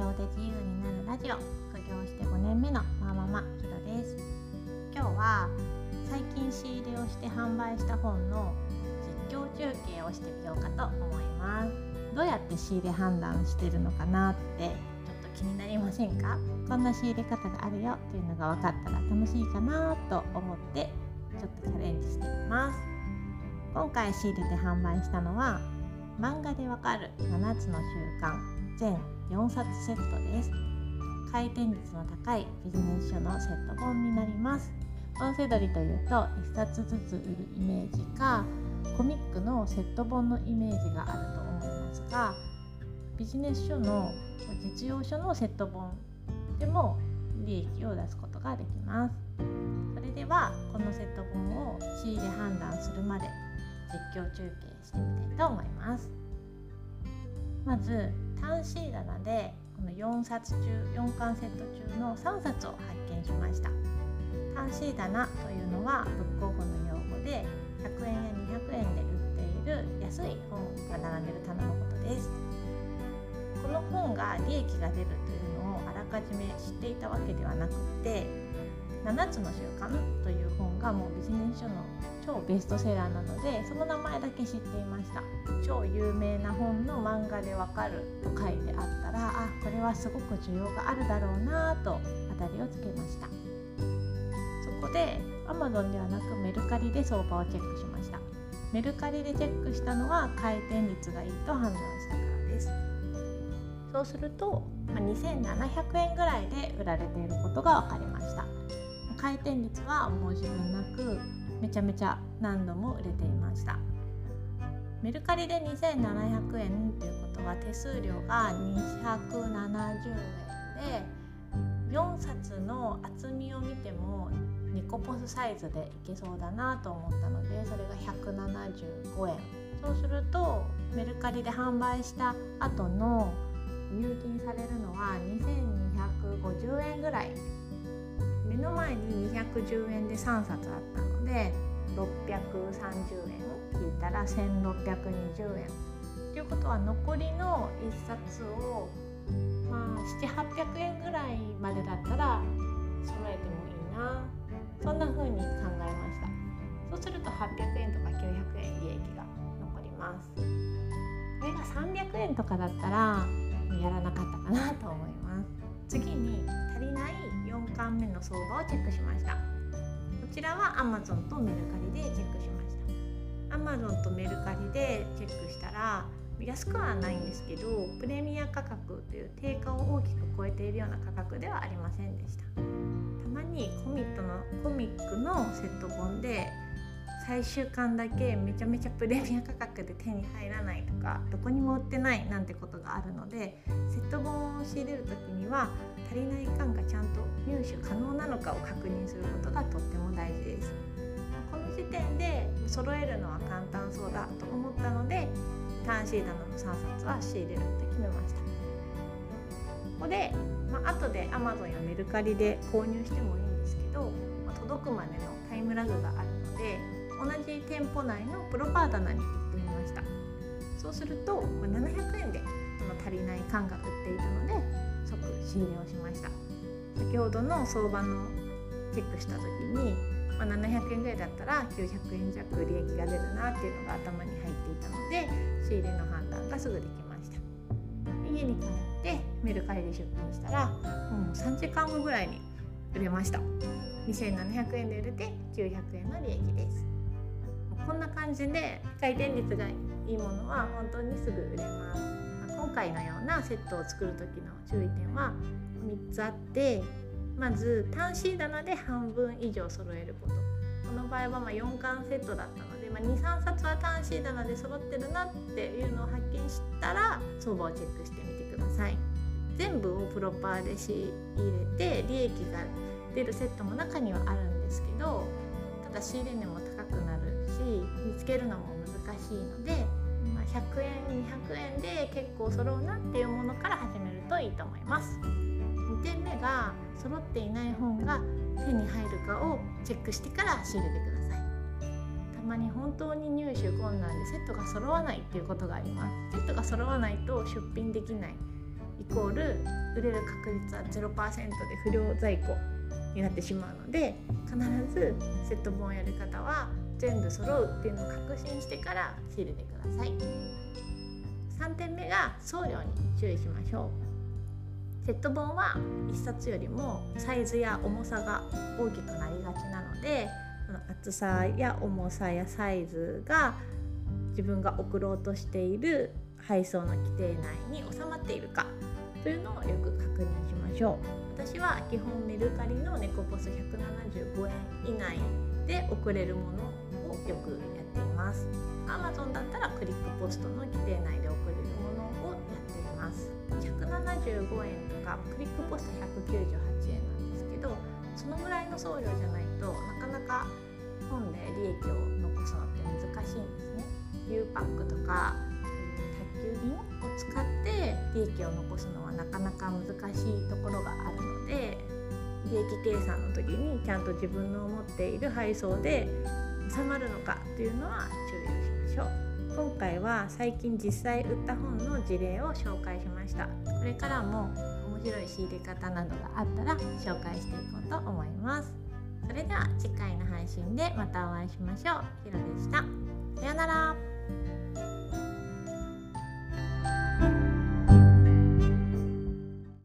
業で自由になるラジオ。副業して5年目のマママひろです。今日は最近仕入れをして販売した本の実況中継をしてみようかと思います。どうやって仕入れ判断してるのかなってちょっと気になりませんか？こんな仕入れ方があるよっていうのが分かったら楽しいかなと思ってちょっとチャレンジしてみます。今回仕入れて販売したのは漫画でわかる7つの習慣全4冊セットです。回転率の高いビジネス書のセット本になります。音声取りというと1冊ずつ売るイメージかコミックのセット本のイメージがあると思いますがビジネス書の実用書のセット本でも利益を出すことができます。それではこのセット本を仕入れ判断するまで実況中継してみたいと思います。まず単 C 棚でこの4冊中4巻セット中の3冊を発見しました。単 C 棚というのはブックオフの用語で100円や200円で売っている安い本が並んでる棚のことです。この本が利益が出るというのをあらかじめ知っていたわけではなくって7つの習慣という本がもうビジネス書の超ベストセラーなのでその名前だけ知っていました。超有名な本の漫画でわかると書いてあったらあこれはすごく需要があるだろうなと当たりをつけました。そこで Amazon ではなくメルカリで相場をチェックしました。メルカリでチェックしたのは回転率がいいと判断したからです。そうするとま2700円ぐらいで売られていることが分かりました。回転率は申し分なくめちゃめちゃ何度も売れていました。メルカリで2700円っていうことは手数料が270円で4冊の厚みを見てもニコポスサイズでいけそうだなと思ったのでそれが175円。そうするとメルカリで販売した後の入金されるのは2250円ぐらい目の前に210円で3冊あったので630円引いたら1620円。ということは残りの1冊をまあ700800円ぐらいまでだったら揃えてもいいな。そんな風に考えました。そうすると800円とか900円利益が残ります。これが300円とかだったらやらなかったかなと思います。次に足りない番目の相場をチェックしました。こちらは Amazon とメルカリでチェックしました。Amazon とメルカリでチェックしたら安くはないんですけどプレミア価格という定価を大きく超えているような価格ではありませんでした。たまにコミットのコミックのセット本で最終巻だけめちゃめちゃプレミア価格で手に入らないとかどこにも売ってないなんてことがあるのでセット本を仕入れる時には足りない缶がちゃんと入手可能なのかを確認することがとっても大事です。この時点で揃えるのは簡単そうだと思ったので単シー棚の3冊は仕入れるって決めました。ここで、まあ後で Amazon やメルカリで購入してもいいんですけど、まあ、届くまでのタイムラグがある店舗内のプロパー棚に行ってみました。そうすると、ま、700円でこの足りない缶が売っていたので即仕入れをしました。先ほどの相場のチェックした時に、まあ、700円ぐらいだったら900円弱利益が出るなっていうのが頭に入っていたので仕入れの判断がすぐできました。家に帰ってメルカリで出品したらもう3時間後ぐらいに売れました。2700円で売れて900円の利益です。こんな感じで回転率がいいものは本当にすぐ売れます。今回のようなセットを作る時の注意点は3つあってまず単 C 棚で半分以上揃えること。この場合はま4巻セットだったので、ま、23冊は単 C 棚で揃ってるなっていうのを発見したら相場をチェックしてみてください。全部をプロパーで仕入れて利益が出るセットも中にはあるんですけどただ仕入れ値も高くなるし見つけるのも難しいので、まあ、100円200円で結構揃うなっていうものから始めるといいと思います。2点目が揃っていない本が手に入るかをチェックしてから仕入れてください。たまに本当に入手困難でセットが揃わないっていうことがあります。セットが揃わないと出品できない。いコール売れる確率は0%で不良在庫になってしまうので必ずセット本をやる方は全部揃うっていうのを確信してから仕入れてください。3点目が送料に注意しましょう。セット本は1冊よりもサイズや重さが大きくなりがちなのでその厚さや重さやサイズが自分が送ろうとしている配送の規定内に収まっているかというのをよく確認しましょう。私は基本メルカリのネコポス175円以内で送れるものよくやっています。Amazon だったらクリックポストの規定内で送れるものをやっています。175円とかクリックポスト198円なんですけどそのぐらいの送料じゃないとなかなか本で利益を残すのって難しいんですね。U パックとか宅急便を使って利益を残すのはなかなか難しいところがあるので利益計算の時にちゃんと自分の持っている配送で収まるのかというのは注意をしましょう。今回は最近実際売った本の事例を紹介しました。これからも面白い仕入れ方などがあったら紹介していこうと思います。それでは次回の配信でまたお会いしましょう。ひろでした。さようなら。